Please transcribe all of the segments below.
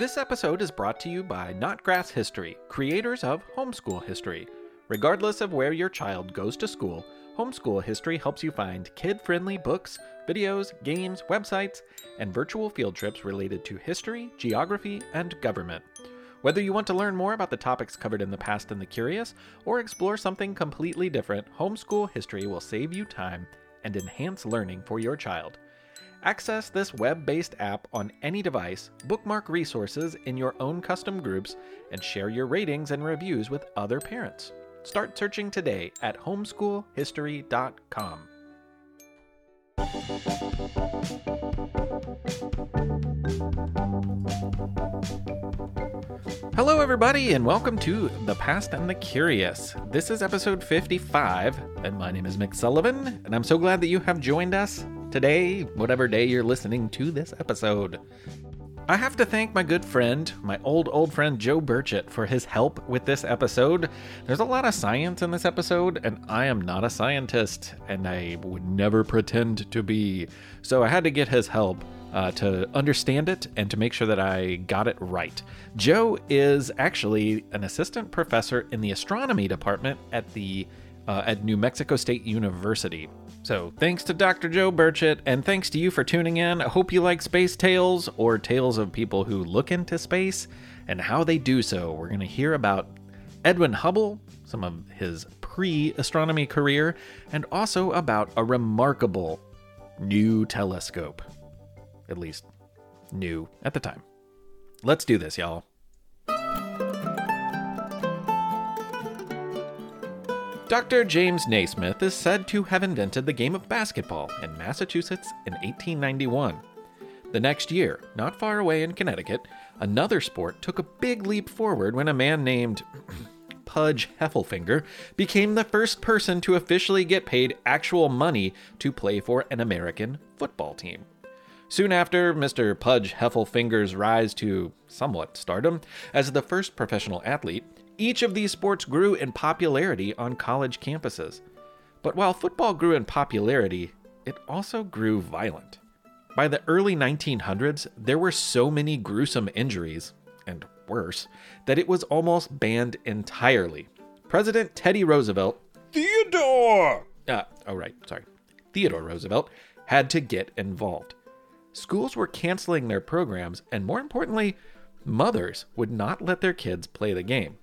This episode is brought to you by Notgrass History, creators of Homeschool History. Regardless of where your child goes to school, Homeschool History helps you find kid friendly books, videos, games, websites, and virtual field trips related to history, geography, and government. Whether you want to learn more about the topics covered in the past and the curious, or explore something completely different, Homeschool History will save you time and enhance learning for your child. Access this web based app on any device, bookmark resources in your own custom groups, and share your ratings and reviews with other parents. Start searching today at homeschoolhistory.com. Hello, everybody, and welcome to The Past and the Curious. This is episode 55, and my name is Mick Sullivan, and I'm so glad that you have joined us today, whatever day you're listening to this episode. I have to thank my good friend, my old, old friend Joe Burchett, for his help with this episode. There's a lot of science in this episode, and I am not a scientist, and I would never pretend to be. So I had to get his help. Uh, to understand it and to make sure that I got it right. Joe is actually an assistant professor in the astronomy department at the uh, at New Mexico State University. So, thanks to Dr. Joe Burchett, and thanks to you for tuning in. I hope you like space tales or tales of people who look into space and how they do so. We're going to hear about Edwin Hubble, some of his pre astronomy career, and also about a remarkable new telescope. At least, new at the time. Let's do this, y'all. Dr. James Naismith is said to have invented the game of basketball in Massachusetts in 1891. The next year, not far away in Connecticut, another sport took a big leap forward when a man named Pudge Heffelfinger became the first person to officially get paid actual money to play for an American football team. Soon after Mr. Pudge Heffelfinger's rise to somewhat stardom as the first professional athlete, each of these sports grew in popularity on college campuses. But while football grew in popularity, it also grew violent. By the early 1900s, there were so many gruesome injuries, and worse, that it was almost banned entirely. President Teddy Roosevelt, Theodore! Uh, oh, right, sorry. Theodore Roosevelt had to get involved. Schools were canceling their programs, and more importantly, mothers would not let their kids play the game.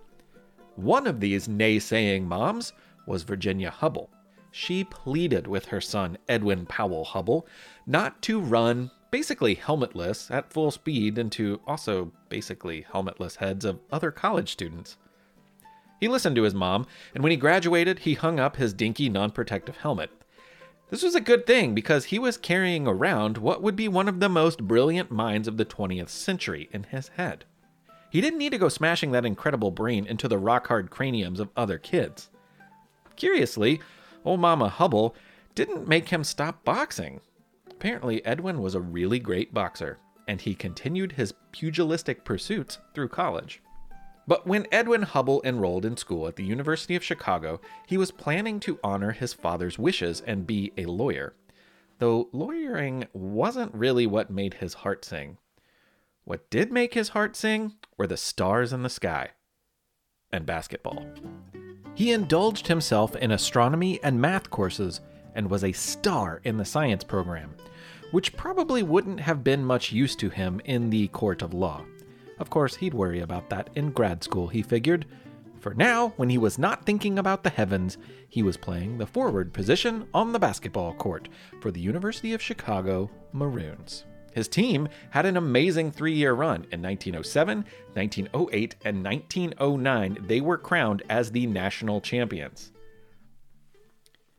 One of these naysaying moms was Virginia Hubble. She pleaded with her son, Edwin Powell Hubble, not to run basically helmetless at full speed into also basically helmetless heads of other college students. He listened to his mom, and when he graduated, he hung up his dinky non protective helmet. This was a good thing because he was carrying around what would be one of the most brilliant minds of the 20th century in his head. He didn't need to go smashing that incredible brain into the rock hard craniums of other kids. Curiously, old Mama Hubble didn't make him stop boxing. Apparently, Edwin was a really great boxer, and he continued his pugilistic pursuits through college. But when Edwin Hubble enrolled in school at the University of Chicago, he was planning to honor his father's wishes and be a lawyer. Though lawyering wasn't really what made his heart sing. What did make his heart sing were the stars in the sky and basketball. He indulged himself in astronomy and math courses and was a star in the science program, which probably wouldn't have been much use to him in the court of law. Of course, he'd worry about that in grad school, he figured. For now, when he was not thinking about the heavens, he was playing the forward position on the basketball court for the University of Chicago Maroons. His team had an amazing three year run. In 1907, 1908, and 1909, they were crowned as the national champions.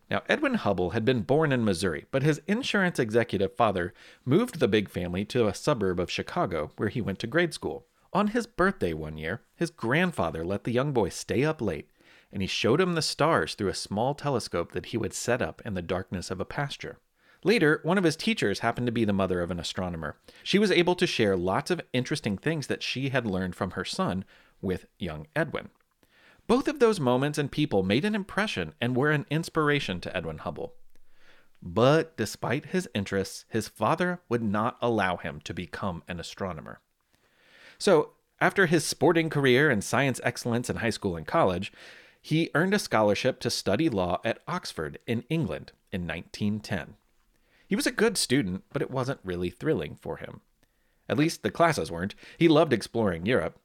Now, Edwin Hubble had been born in Missouri, but his insurance executive father moved the big family to a suburb of Chicago where he went to grade school. On his birthday one year, his grandfather let the young boy stay up late, and he showed him the stars through a small telescope that he would set up in the darkness of a pasture. Later, one of his teachers happened to be the mother of an astronomer. She was able to share lots of interesting things that she had learned from her son with young Edwin. Both of those moments and people made an impression and were an inspiration to Edwin Hubble. But despite his interests, his father would not allow him to become an astronomer. So, after his sporting career and science excellence in high school and college, he earned a scholarship to study law at Oxford in England in 1910. He was a good student, but it wasn't really thrilling for him. At least the classes weren't. He loved exploring Europe.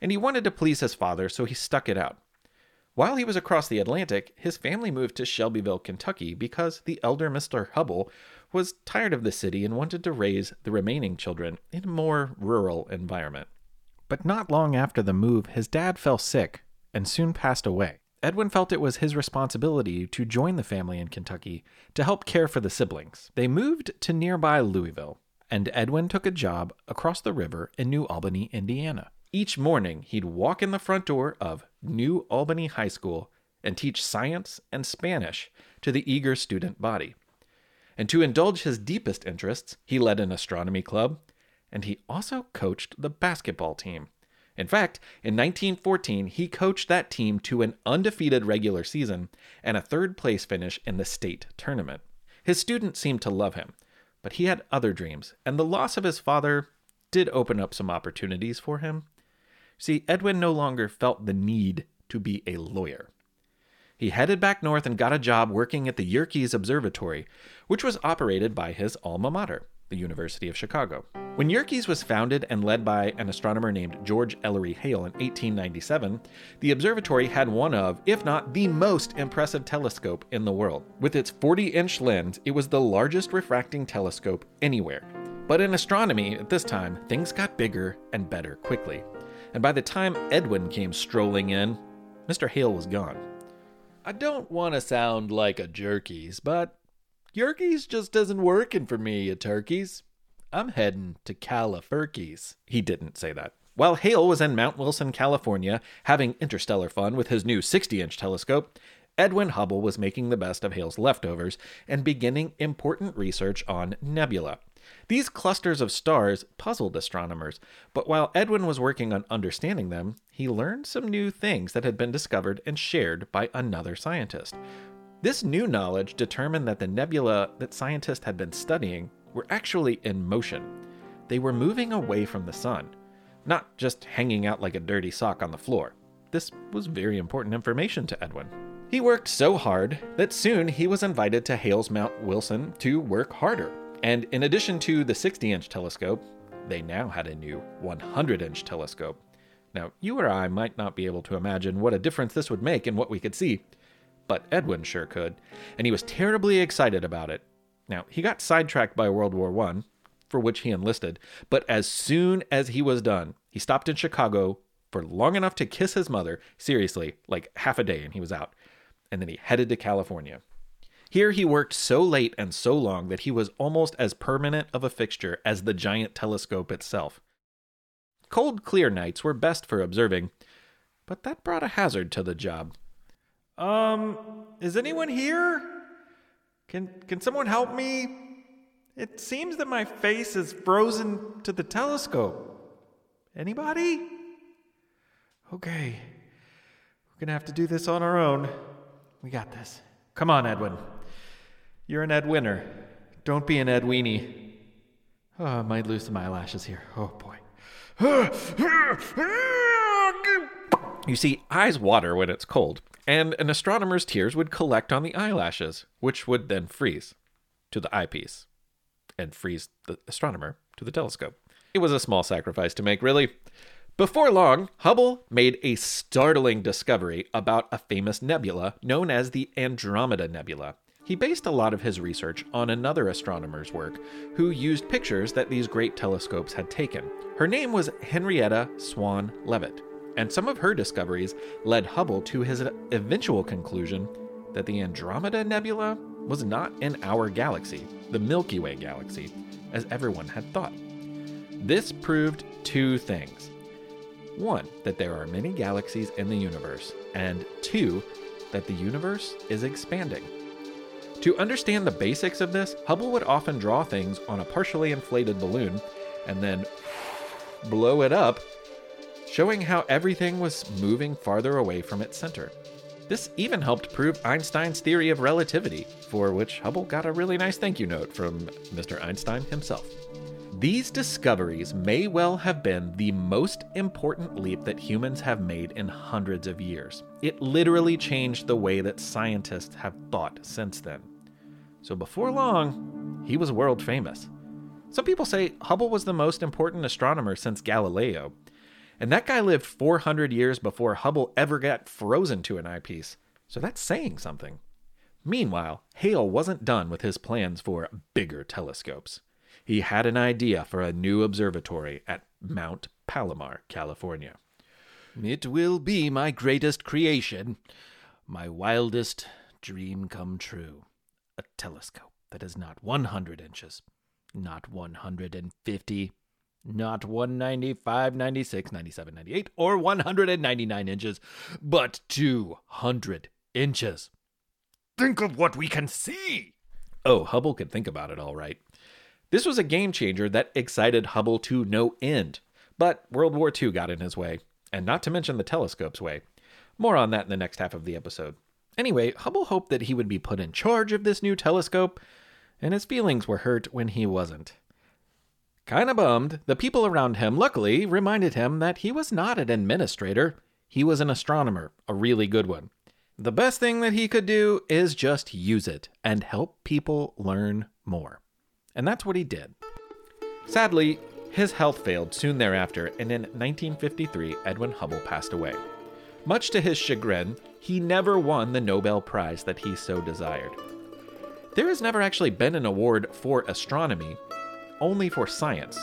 And he wanted to please his father, so he stuck it out. While he was across the Atlantic, his family moved to Shelbyville, Kentucky because the elder Mr. Hubble was tired of the city and wanted to raise the remaining children in a more rural environment. But not long after the move, his dad fell sick and soon passed away. Edwin felt it was his responsibility to join the family in Kentucky to help care for the siblings. They moved to nearby Louisville, and Edwin took a job across the river in New Albany, Indiana. Each morning, he'd walk in the front door of New Albany High School and teach science and Spanish to the eager student body. And to indulge his deepest interests, he led an astronomy club, and he also coached the basketball team. In fact, in 1914, he coached that team to an undefeated regular season and a third place finish in the state tournament. His students seemed to love him, but he had other dreams, and the loss of his father did open up some opportunities for him. See, Edwin no longer felt the need to be a lawyer. He headed back north and got a job working at the Yerkes Observatory, which was operated by his alma mater, the University of Chicago. When Yerkes was founded and led by an astronomer named George Ellery Hale in 1897, the observatory had one of, if not the most impressive telescope in the world. With its 40 inch lens, it was the largest refracting telescope anywhere. But in astronomy, at this time, things got bigger and better quickly. And by the time Edwin came strolling in, Mr. Hale was gone. I don't want to sound like a jerkies, but Yerkes just isn't working for me, you turkeys. I'm heading to Califurkies. He didn't say that. While Hale was in Mount Wilson, California, having interstellar fun with his new 60 inch telescope, Edwin Hubble was making the best of Hale's leftovers and beginning important research on nebula. These clusters of stars puzzled astronomers, but while Edwin was working on understanding them, he learned some new things that had been discovered and shared by another scientist. This new knowledge determined that the nebula that scientists had been studying were actually in motion. They were moving away from the sun, not just hanging out like a dirty sock on the floor. This was very important information to Edwin. He worked so hard that soon he was invited to Hale's Mount Wilson to work harder. And in addition to the 60 inch telescope, they now had a new 100 inch telescope. Now, you or I might not be able to imagine what a difference this would make in what we could see, but Edwin sure could, and he was terribly excited about it. Now, he got sidetracked by World War I, for which he enlisted, but as soon as he was done, he stopped in Chicago for long enough to kiss his mother, seriously, like half a day, and he was out. And then he headed to California. Here he worked so late and so long that he was almost as permanent of a fixture as the giant telescope itself. Cold, clear nights were best for observing, but that brought a hazard to the job. Um, is anyone here? Can can someone help me? It seems that my face is frozen to the telescope. Anybody? Okay. We're going to have to do this on our own. We got this. Come on, Edwin. You're an Ed winner. Don't be an Ed weenie. Oh, I might lose some eyelashes here. Oh, boy. Ah, ah, You see, eyes water when it's cold, and an astronomer's tears would collect on the eyelashes, which would then freeze to the eyepiece and freeze the astronomer to the telescope. It was a small sacrifice to make, really. Before long, Hubble made a startling discovery about a famous nebula known as the Andromeda Nebula. He based a lot of his research on another astronomer's work who used pictures that these great telescopes had taken. Her name was Henrietta Swan Leavitt and some of her discoveries led Hubble to his eventual conclusion that the Andromeda Nebula was not in our galaxy, the Milky Way galaxy, as everyone had thought. This proved two things. One, that there are many galaxies in the universe, and two, that the universe is expanding. To understand the basics of this, Hubble would often draw things on a partially inflated balloon and then blow it up showing how everything was moving farther away from its center. This even helped prove Einstein's theory of relativity, for which Hubble got a really nice thank you note from Mr. Einstein himself. These discoveries may well have been the most important leap that humans have made in hundreds of years. It literally changed the way that scientists have thought since then. So before long, he was world famous. Some people say Hubble was the most important astronomer since Galileo, and that guy lived 400 years before Hubble ever got frozen to an eyepiece, so that's saying something. Meanwhile, Hale wasn't done with his plans for bigger telescopes. He had an idea for a new observatory at Mount Palomar, California. It will be my greatest creation, my wildest dream come true. A telescope that is not 100 inches, not 150, not 195, 96, 97, 98, or 199 inches, but 200 inches. Think of what we can see! Oh, Hubble could think about it all right. This was a game changer that excited Hubble to no end. But World War II got in his way, and not to mention the telescope's way. More on that in the next half of the episode. Anyway, Hubble hoped that he would be put in charge of this new telescope, and his feelings were hurt when he wasn't. Kinda bummed, the people around him luckily reminded him that he was not an administrator, he was an astronomer, a really good one. The best thing that he could do is just use it and help people learn more. And that's what he did. Sadly, his health failed soon thereafter, and in 1953, Edwin Hubble passed away. Much to his chagrin, he never won the Nobel Prize that he so desired. There has never actually been an award for astronomy, only for science,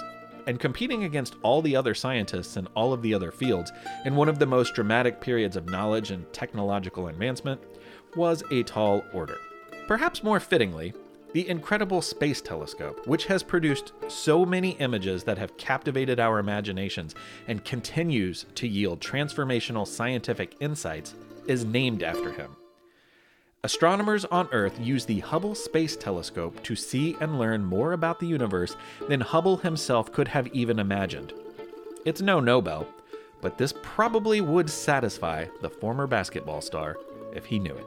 and competing against all the other scientists in all of the other fields in one of the most dramatic periods of knowledge and technological advancement was a tall order. Perhaps more fittingly, the incredible Space Telescope, which has produced so many images that have captivated our imaginations and continues to yield transformational scientific insights, is named after him. Astronomers on Earth use the Hubble Space Telescope to see and learn more about the universe than Hubble himself could have even imagined. It's no Nobel, but this probably would satisfy the former basketball star if he knew it.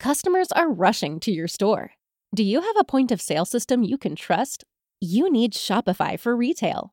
Customers are rushing to your store. Do you have a point of sale system you can trust? You need Shopify for retail.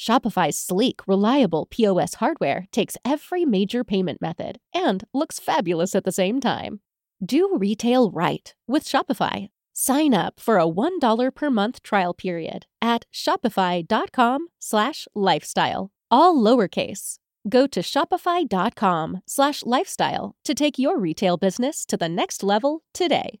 Shopify's sleek, reliable POS hardware takes every major payment method and looks fabulous at the same time. Do retail right with Shopify. Sign up for a $1 per month trial period at shopify.com slash lifestyle, all lowercase. Go to shopify.com slash lifestyle to take your retail business to the next level today.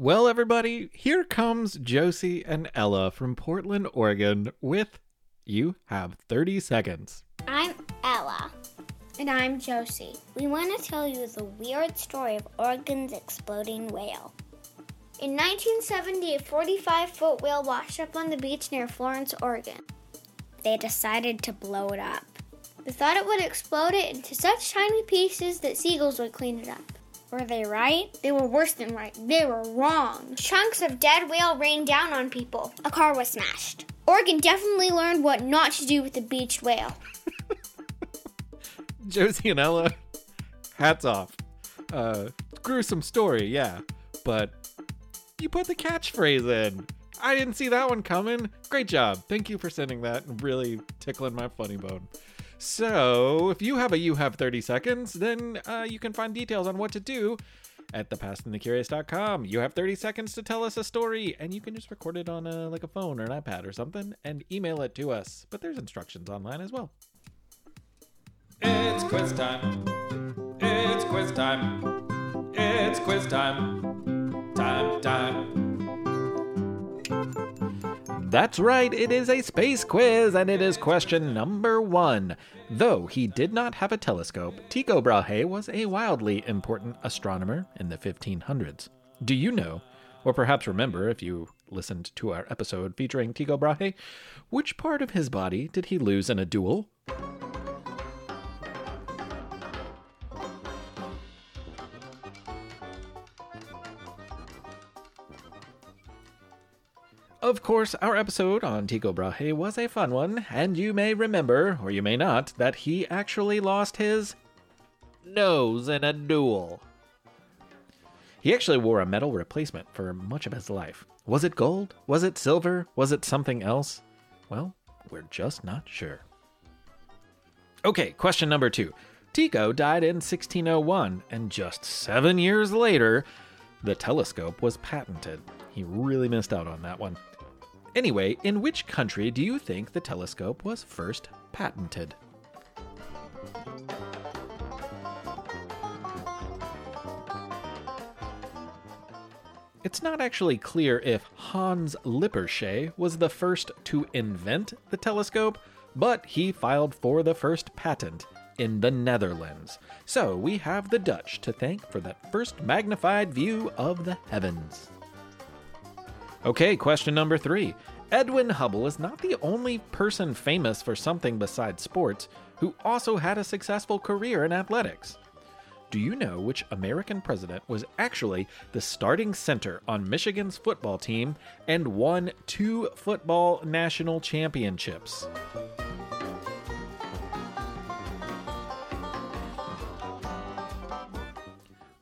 Well, everybody, here comes Josie and Ella from Portland, Oregon with You Have 30 Seconds. I'm Ella. And I'm Josie. We want to tell you the weird story of Oregon's exploding whale. In 1970, a 45 foot whale washed up on the beach near Florence, Oregon. They decided to blow it up. They thought it would explode it into such tiny pieces that seagulls would clean it up. Were they right? They were worse than right. They were wrong. Chunks of dead whale rained down on people. A car was smashed. Oregon definitely learned what not to do with the beached whale. Josie and Ella, hats off. Uh, gruesome story, yeah, but you put the catchphrase in. I didn't see that one coming. Great job. Thank you for sending that and really tickling my funny bone. So, if you have a You Have 30 Seconds, then uh, you can find details on what to do at thepastandthecurious.com. You have 30 seconds to tell us a story, and you can just record it on a, like a phone or an iPad or something and email it to us. But there's instructions online as well. It's quiz time. It's quiz time. It's quiz time. Time, time. That's right, it is a space quiz, and it is question number one. Though he did not have a telescope, Tycho Brahe was a wildly important astronomer in the 1500s. Do you know, or perhaps remember if you listened to our episode featuring Tycho Brahe, which part of his body did he lose in a duel? Of course, our episode on Tycho Brahe was a fun one, and you may remember, or you may not, that he actually lost his nose in a duel. He actually wore a metal replacement for much of his life. Was it gold? Was it silver? Was it something else? Well, we're just not sure. Okay, question number two. Tycho died in 1601, and just seven years later, the telescope was patented. He really missed out on that one. Anyway, in which country do you think the telescope was first patented? It's not actually clear if Hans Lippershey was the first to invent the telescope, but he filed for the first patent in the Netherlands. So we have the Dutch to thank for that first magnified view of the heavens. Okay, question number three. Edwin Hubble is not the only person famous for something besides sports who also had a successful career in athletics. Do you know which American president was actually the starting center on Michigan's football team and won two football national championships?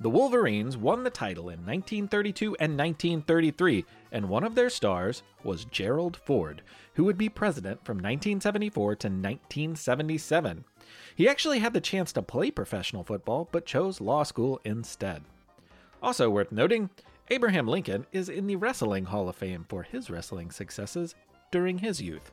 The Wolverines won the title in 1932 and 1933, and one of their stars was Gerald Ford, who would be president from 1974 to 1977. He actually had the chance to play professional football, but chose law school instead. Also worth noting, Abraham Lincoln is in the Wrestling Hall of Fame for his wrestling successes during his youth.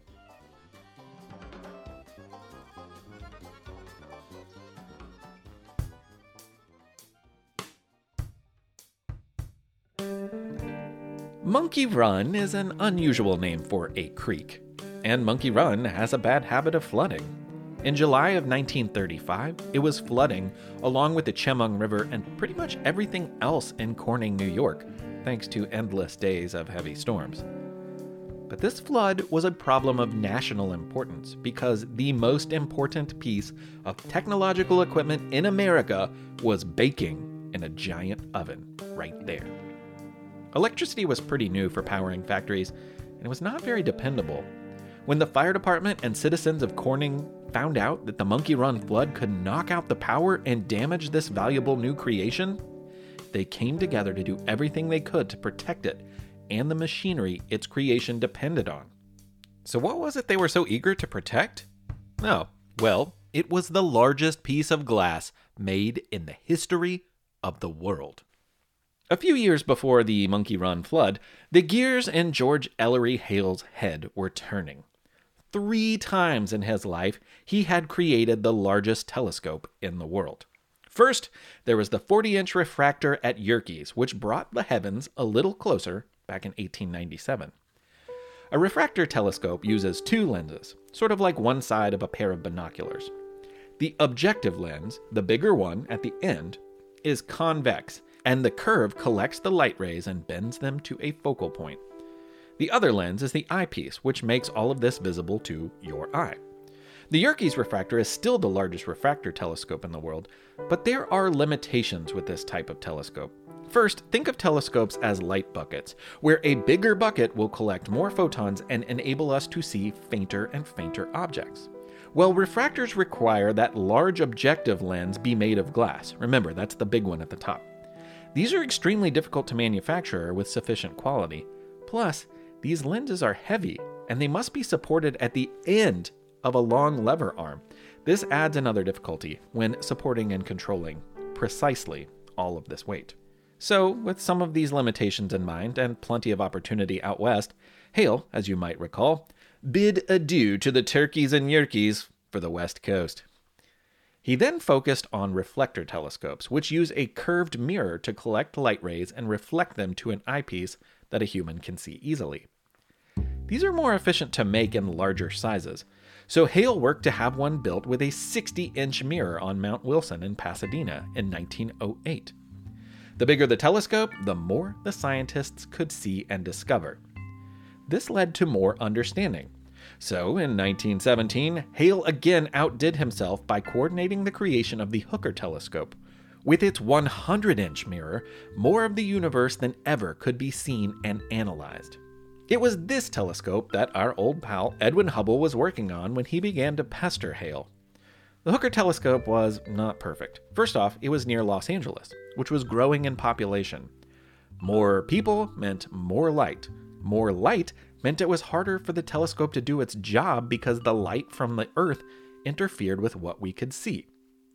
Monkey Run is an unusual name for a creek, and Monkey Run has a bad habit of flooding. In July of 1935, it was flooding along with the Chemung River and pretty much everything else in Corning, New York, thanks to endless days of heavy storms. But this flood was a problem of national importance because the most important piece of technological equipment in America was baking in a giant oven right there. Electricity was pretty new for powering factories, and it was not very dependable. When the fire department and citizens of Corning found out that the Monkey Run flood could knock out the power and damage this valuable new creation, they came together to do everything they could to protect it and the machinery its creation depended on. So, what was it they were so eager to protect? Oh, well, it was the largest piece of glass made in the history of the world. A few years before the Monkey Run flood, the gears in George Ellery Hale's head were turning. Three times in his life, he had created the largest telescope in the world. First, there was the 40 inch refractor at Yerkes, which brought the heavens a little closer back in 1897. A refractor telescope uses two lenses, sort of like one side of a pair of binoculars. The objective lens, the bigger one at the end, is convex and the curve collects the light rays and bends them to a focal point. The other lens is the eyepiece, which makes all of this visible to your eye. The Yerkes refractor is still the largest refractor telescope in the world, but there are limitations with this type of telescope. First, think of telescopes as light buckets, where a bigger bucket will collect more photons and enable us to see fainter and fainter objects. Well, refractors require that large objective lens be made of glass. Remember, that's the big one at the top. These are extremely difficult to manufacture with sufficient quality. Plus, these lenses are heavy and they must be supported at the end of a long lever arm. This adds another difficulty when supporting and controlling precisely all of this weight. So, with some of these limitations in mind and plenty of opportunity out west, Hale, as you might recall, bid adieu to the turkeys and yerkeys for the west coast. He then focused on reflector telescopes, which use a curved mirror to collect light rays and reflect them to an eyepiece that a human can see easily. These are more efficient to make in larger sizes, so Hale worked to have one built with a 60 inch mirror on Mount Wilson in Pasadena in 1908. The bigger the telescope, the more the scientists could see and discover. This led to more understanding. So, in 1917, Hale again outdid himself by coordinating the creation of the Hooker telescope. With its 100 inch mirror, more of the universe than ever could be seen and analyzed. It was this telescope that our old pal Edwin Hubble was working on when he began to pester Hale. The Hooker telescope was not perfect. First off, it was near Los Angeles, which was growing in population. More people meant more light. More light meant it was harder for the telescope to do its job because the light from the Earth interfered with what we could see.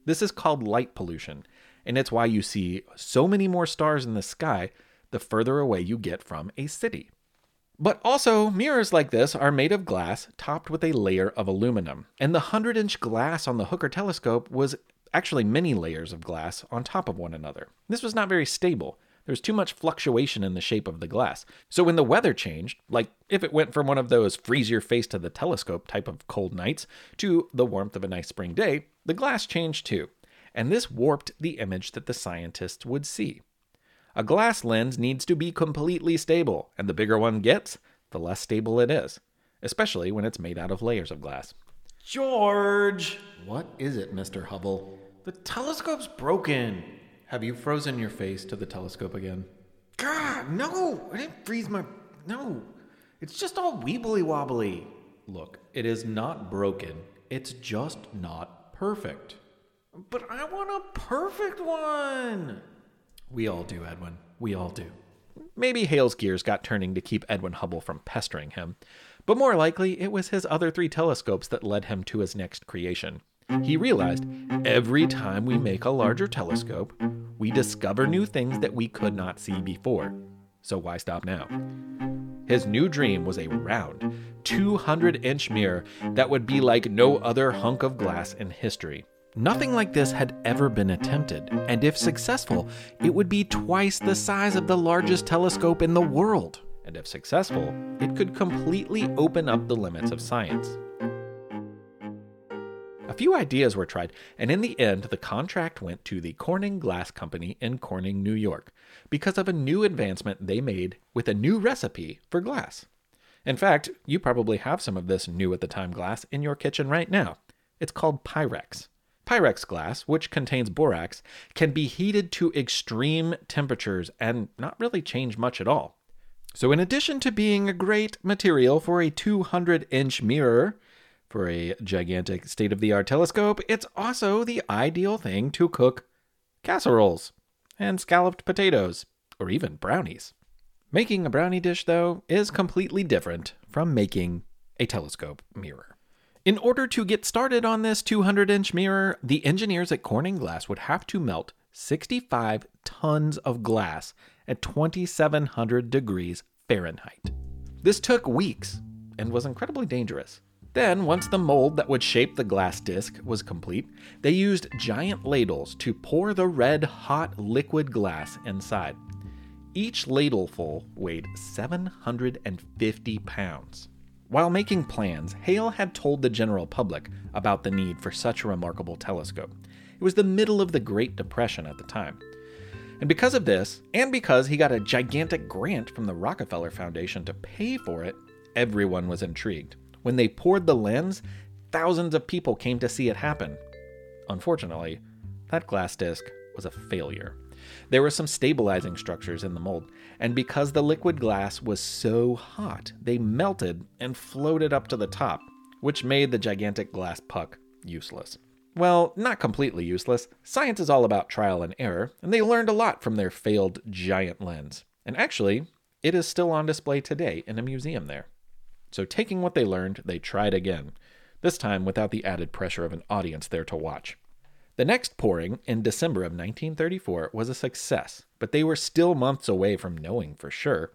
This is called light pollution, and it's why you see so many more stars in the sky the further away you get from a city. But also, mirrors like this are made of glass topped with a layer of aluminum. And the 100 inch glass on the Hooker telescope was actually many layers of glass on top of one another. This was not very stable. There was too much fluctuation in the shape of the glass. So when the weather changed, like if it went from one of those freeze your face to the telescope type of cold nights to the warmth of a nice spring day, the glass changed too. And this warped the image that the scientists would see. A glass lens needs to be completely stable, and the bigger one gets, the less stable it is, especially when it's made out of layers of glass. George! What is it, Mr. Hubble? The telescope's broken. Have you frozen your face to the telescope again? God, no! I didn't freeze my. No! It's just all weebly wobbly. Look, it is not broken, it's just not perfect. But I want a perfect one! We all do, Edwin. We all do. Maybe Hale's gears got turning to keep Edwin Hubble from pestering him, but more likely it was his other three telescopes that led him to his next creation. He realized every time we make a larger telescope, we discover new things that we could not see before. So why stop now? His new dream was a round, 200 inch mirror that would be like no other hunk of glass in history. Nothing like this had ever been attempted, and if successful, it would be twice the size of the largest telescope in the world. And if successful, it could completely open up the limits of science. A few ideas were tried, and in the end, the contract went to the Corning Glass Company in Corning, New York, because of a new advancement they made with a new recipe for glass. In fact, you probably have some of this new at the time glass in your kitchen right now. It's called Pyrex. Pyrex glass, which contains borax, can be heated to extreme temperatures and not really change much at all. So, in addition to being a great material for a 200 inch mirror, for a gigantic state of the art telescope, it's also the ideal thing to cook casseroles and scalloped potatoes, or even brownies. Making a brownie dish, though, is completely different from making a telescope mirror. In order to get started on this 200 inch mirror, the engineers at Corning Glass would have to melt 65 tons of glass at 2700 degrees Fahrenheit. This took weeks and was incredibly dangerous. Then, once the mold that would shape the glass disc was complete, they used giant ladles to pour the red hot liquid glass inside. Each ladleful weighed 750 pounds. While making plans, Hale had told the general public about the need for such a remarkable telescope. It was the middle of the Great Depression at the time. And because of this, and because he got a gigantic grant from the Rockefeller Foundation to pay for it, everyone was intrigued. When they poured the lens, thousands of people came to see it happen. Unfortunately, that glass disc was a failure. There were some stabilizing structures in the mold, and because the liquid glass was so hot, they melted and floated up to the top, which made the gigantic glass puck useless. Well, not completely useless. Science is all about trial and error, and they learned a lot from their failed giant lens. And actually, it is still on display today in a museum there. So, taking what they learned, they tried again, this time without the added pressure of an audience there to watch. The next pouring in December of 1934 was a success, but they were still months away from knowing for sure.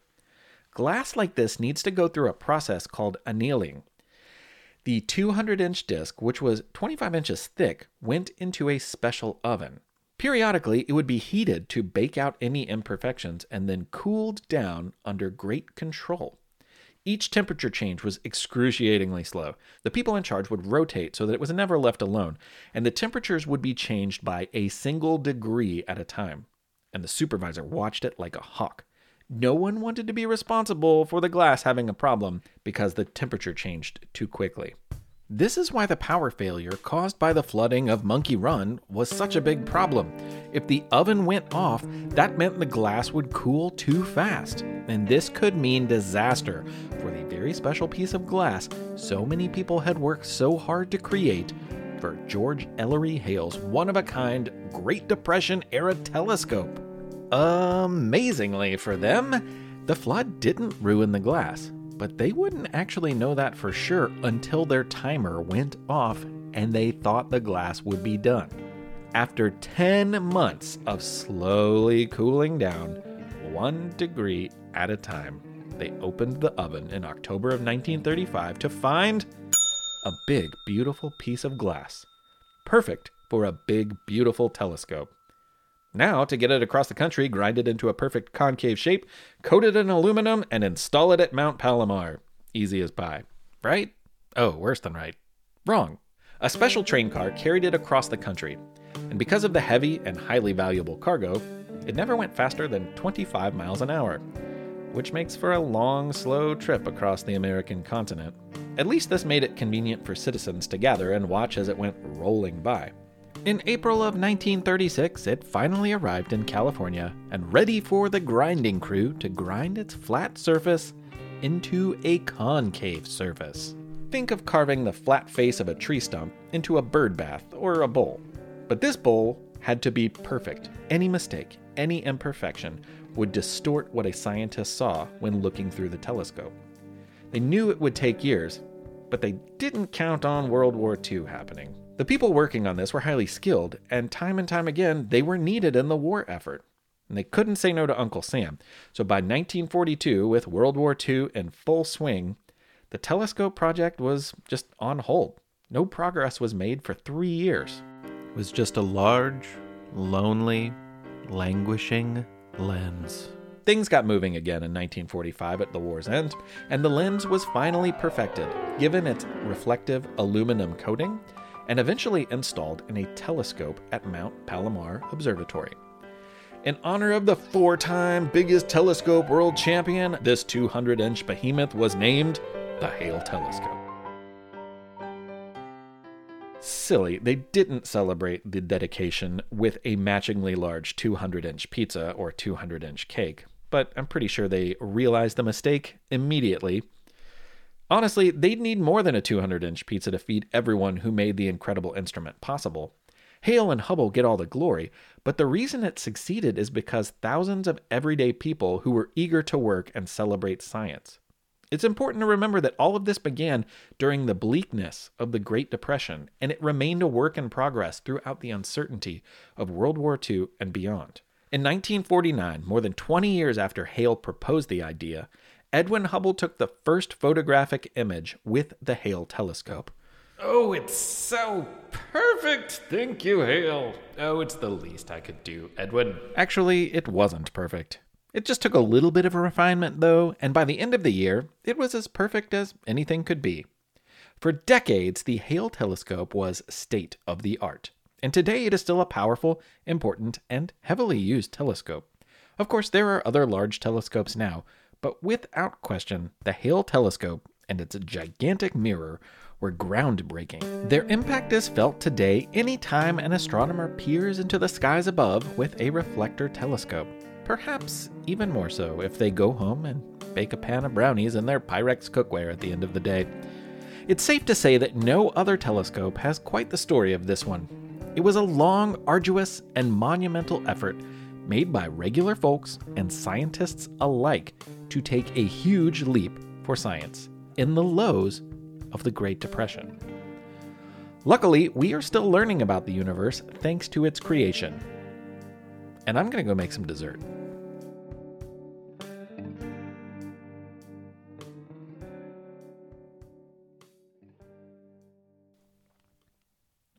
Glass like this needs to go through a process called annealing. The 200 inch disc, which was 25 inches thick, went into a special oven. Periodically, it would be heated to bake out any imperfections and then cooled down under great control. Each temperature change was excruciatingly slow. The people in charge would rotate so that it was never left alone, and the temperatures would be changed by a single degree at a time. And the supervisor watched it like a hawk. No one wanted to be responsible for the glass having a problem because the temperature changed too quickly. This is why the power failure caused by the flooding of Monkey Run was such a big problem. If the oven went off, that meant the glass would cool too fast, and this could mean disaster for the very special piece of glass so many people had worked so hard to create for George Ellery Hale's one of a kind Great Depression era telescope. Amazingly for them, the flood didn't ruin the glass but they wouldn't actually know that for sure until their timer went off and they thought the glass would be done. After 10 months of slowly cooling down, one degree at a time, they opened the oven in October of 1935 to find a big, beautiful piece of glass. Perfect for a big, beautiful telescope. Now, to get it across the country, grind it into a perfect concave shape, coat it in aluminum, and install it at Mount Palomar. Easy as pie. Right? Oh, worse than right. Wrong. A special train car carried it across the country, and because of the heavy and highly valuable cargo, it never went faster than 25 miles an hour, which makes for a long, slow trip across the American continent. At least this made it convenient for citizens to gather and watch as it went rolling by. In April of 1936, it finally arrived in California and ready for the grinding crew to grind its flat surface into a concave surface. Think of carving the flat face of a tree stump into a bird bath or a bowl. But this bowl had to be perfect. Any mistake, any imperfection would distort what a scientist saw when looking through the telescope. They knew it would take years, but they didn't count on World War II happening. The people working on this were highly skilled, and time and time again, they were needed in the war effort. And they couldn't say no to Uncle Sam. So by 1942, with World War II in full swing, the telescope project was just on hold. No progress was made for three years. It was just a large, lonely, languishing lens. Things got moving again in 1945 at the war's end, and the lens was finally perfected, given its reflective aluminum coating and eventually installed in a telescope at Mount Palomar Observatory. In honor of the four time biggest telescope world champion, this 200 inch behemoth was named the Hale Telescope. Silly, they didn't celebrate the dedication with a matchingly large 200 inch pizza or 200 inch cake, but I'm pretty sure they realized the mistake immediately Honestly, they'd need more than a 200 inch pizza to feed everyone who made the incredible instrument possible. Hale and Hubble get all the glory, but the reason it succeeded is because thousands of everyday people who were eager to work and celebrate science. It's important to remember that all of this began during the bleakness of the Great Depression, and it remained a work in progress throughout the uncertainty of World War II and beyond. In 1949, more than 20 years after Hale proposed the idea, Edwin Hubble took the first photographic image with the Hale telescope. Oh, it's so perfect. Thank you, Hale. Oh, it's the least I could do, Edwin. Actually, it wasn't perfect. It just took a little bit of a refinement, though, and by the end of the year, it was as perfect as anything could be. For decades, the Hale telescope was state of the art, and today it is still a powerful, important, and heavily used telescope. Of course, there are other large telescopes now, but without question, the Hale telescope and its gigantic mirror were groundbreaking. Their impact is felt today anytime an astronomer peers into the skies above with a reflector telescope. Perhaps even more so if they go home and bake a pan of brownies in their Pyrex cookware at the end of the day. It's safe to say that no other telescope has quite the story of this one. It was a long, arduous, and monumental effort made by regular folks and scientists alike to take a huge leap for science in the lows of the Great Depression. Luckily, we are still learning about the universe thanks to its creation. And I'm going to go make some dessert.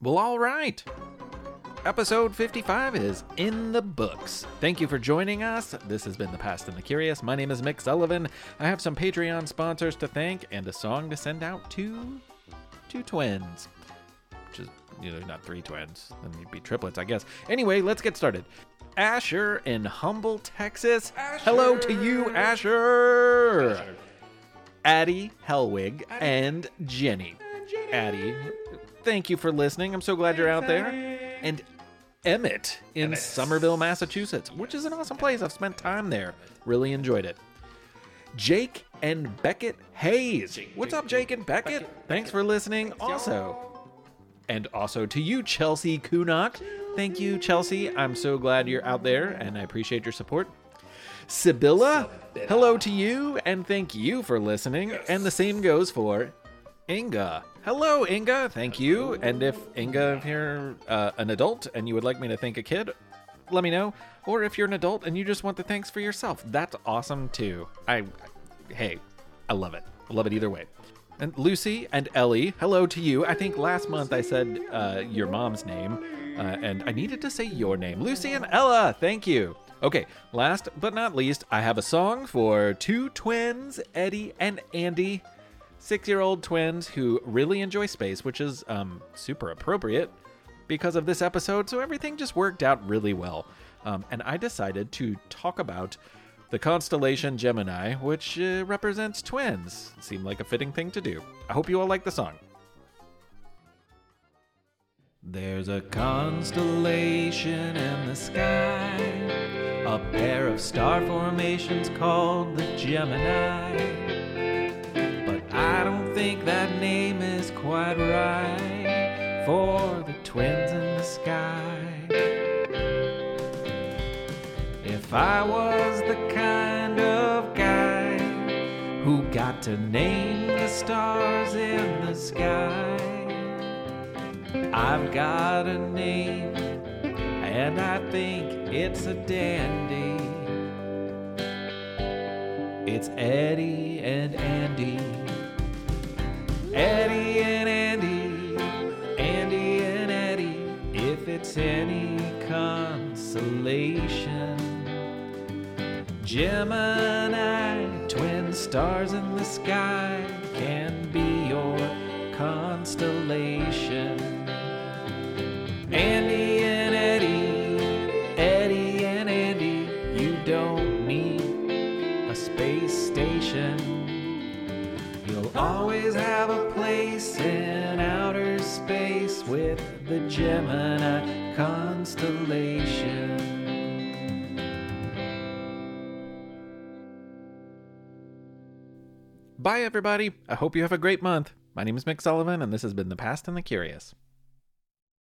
Well, all right. Episode 55 is in the books. Thank you for joining us. This has been The Past and the Curious. My name is Mick Sullivan. I have some Patreon sponsors to thank and a song to send out to two twins. Which is, you know, not three twins. Then you'd be triplets, I guess. Anyway, let's get started. Asher in Humble, Texas. Hello to you, Asher. Addie Helwig and Jenny. Addie, thank you for listening. I'm so glad you're out there. And Emmett in Somerville, Massachusetts, which is an awesome place. I've spent time there. Really enjoyed it. Jake and Beckett Hayes. What's up, Jake and Beckett? Thanks for listening. Also, and also to you, Chelsea Kunok. Thank you, Chelsea. I'm so glad you're out there, and I appreciate your support. Sibylla, hello to you, and thank you for listening. And the same goes for Inga. Hello, Inga. Thank you. And if Inga, if you're uh, an adult and you would like me to thank a kid, let me know. Or if you're an adult and you just want the thanks for yourself, that's awesome too. I, hey, I love it. I love it either way. And Lucy and Ellie, hello to you. I think last month I said uh, your mom's name, uh, and I needed to say your name. Lucy and Ella, thank you. Okay, last but not least, I have a song for two twins, Eddie and Andy, six year old twins who really enjoy space, which is um, super appropriate because of this episode. So everything just worked out really well. Um, and I decided to talk about the constellation Gemini, which uh, represents twins. Seemed like a fitting thing to do. I hope you all like the song. There's a constellation in the sky, a pair of star formations called the Gemini. I don't think that name is quite right for the twins in the sky. If I was the kind of guy who got to name the stars in the sky, I've got a name, and I think it's a dandy. It's Eddie and Andy. Eddie and Andy. Andy and Eddie. If it's any consolation. Gemini, twin stars in the sky, can be your constellation. Andy and Eddie, Eddie and Andy, you don't need a space station. You'll always have a with the Gemini constellation. Bye, everybody. I hope you have a great month. My name is Mick Sullivan, and this has been The Past and the Curious.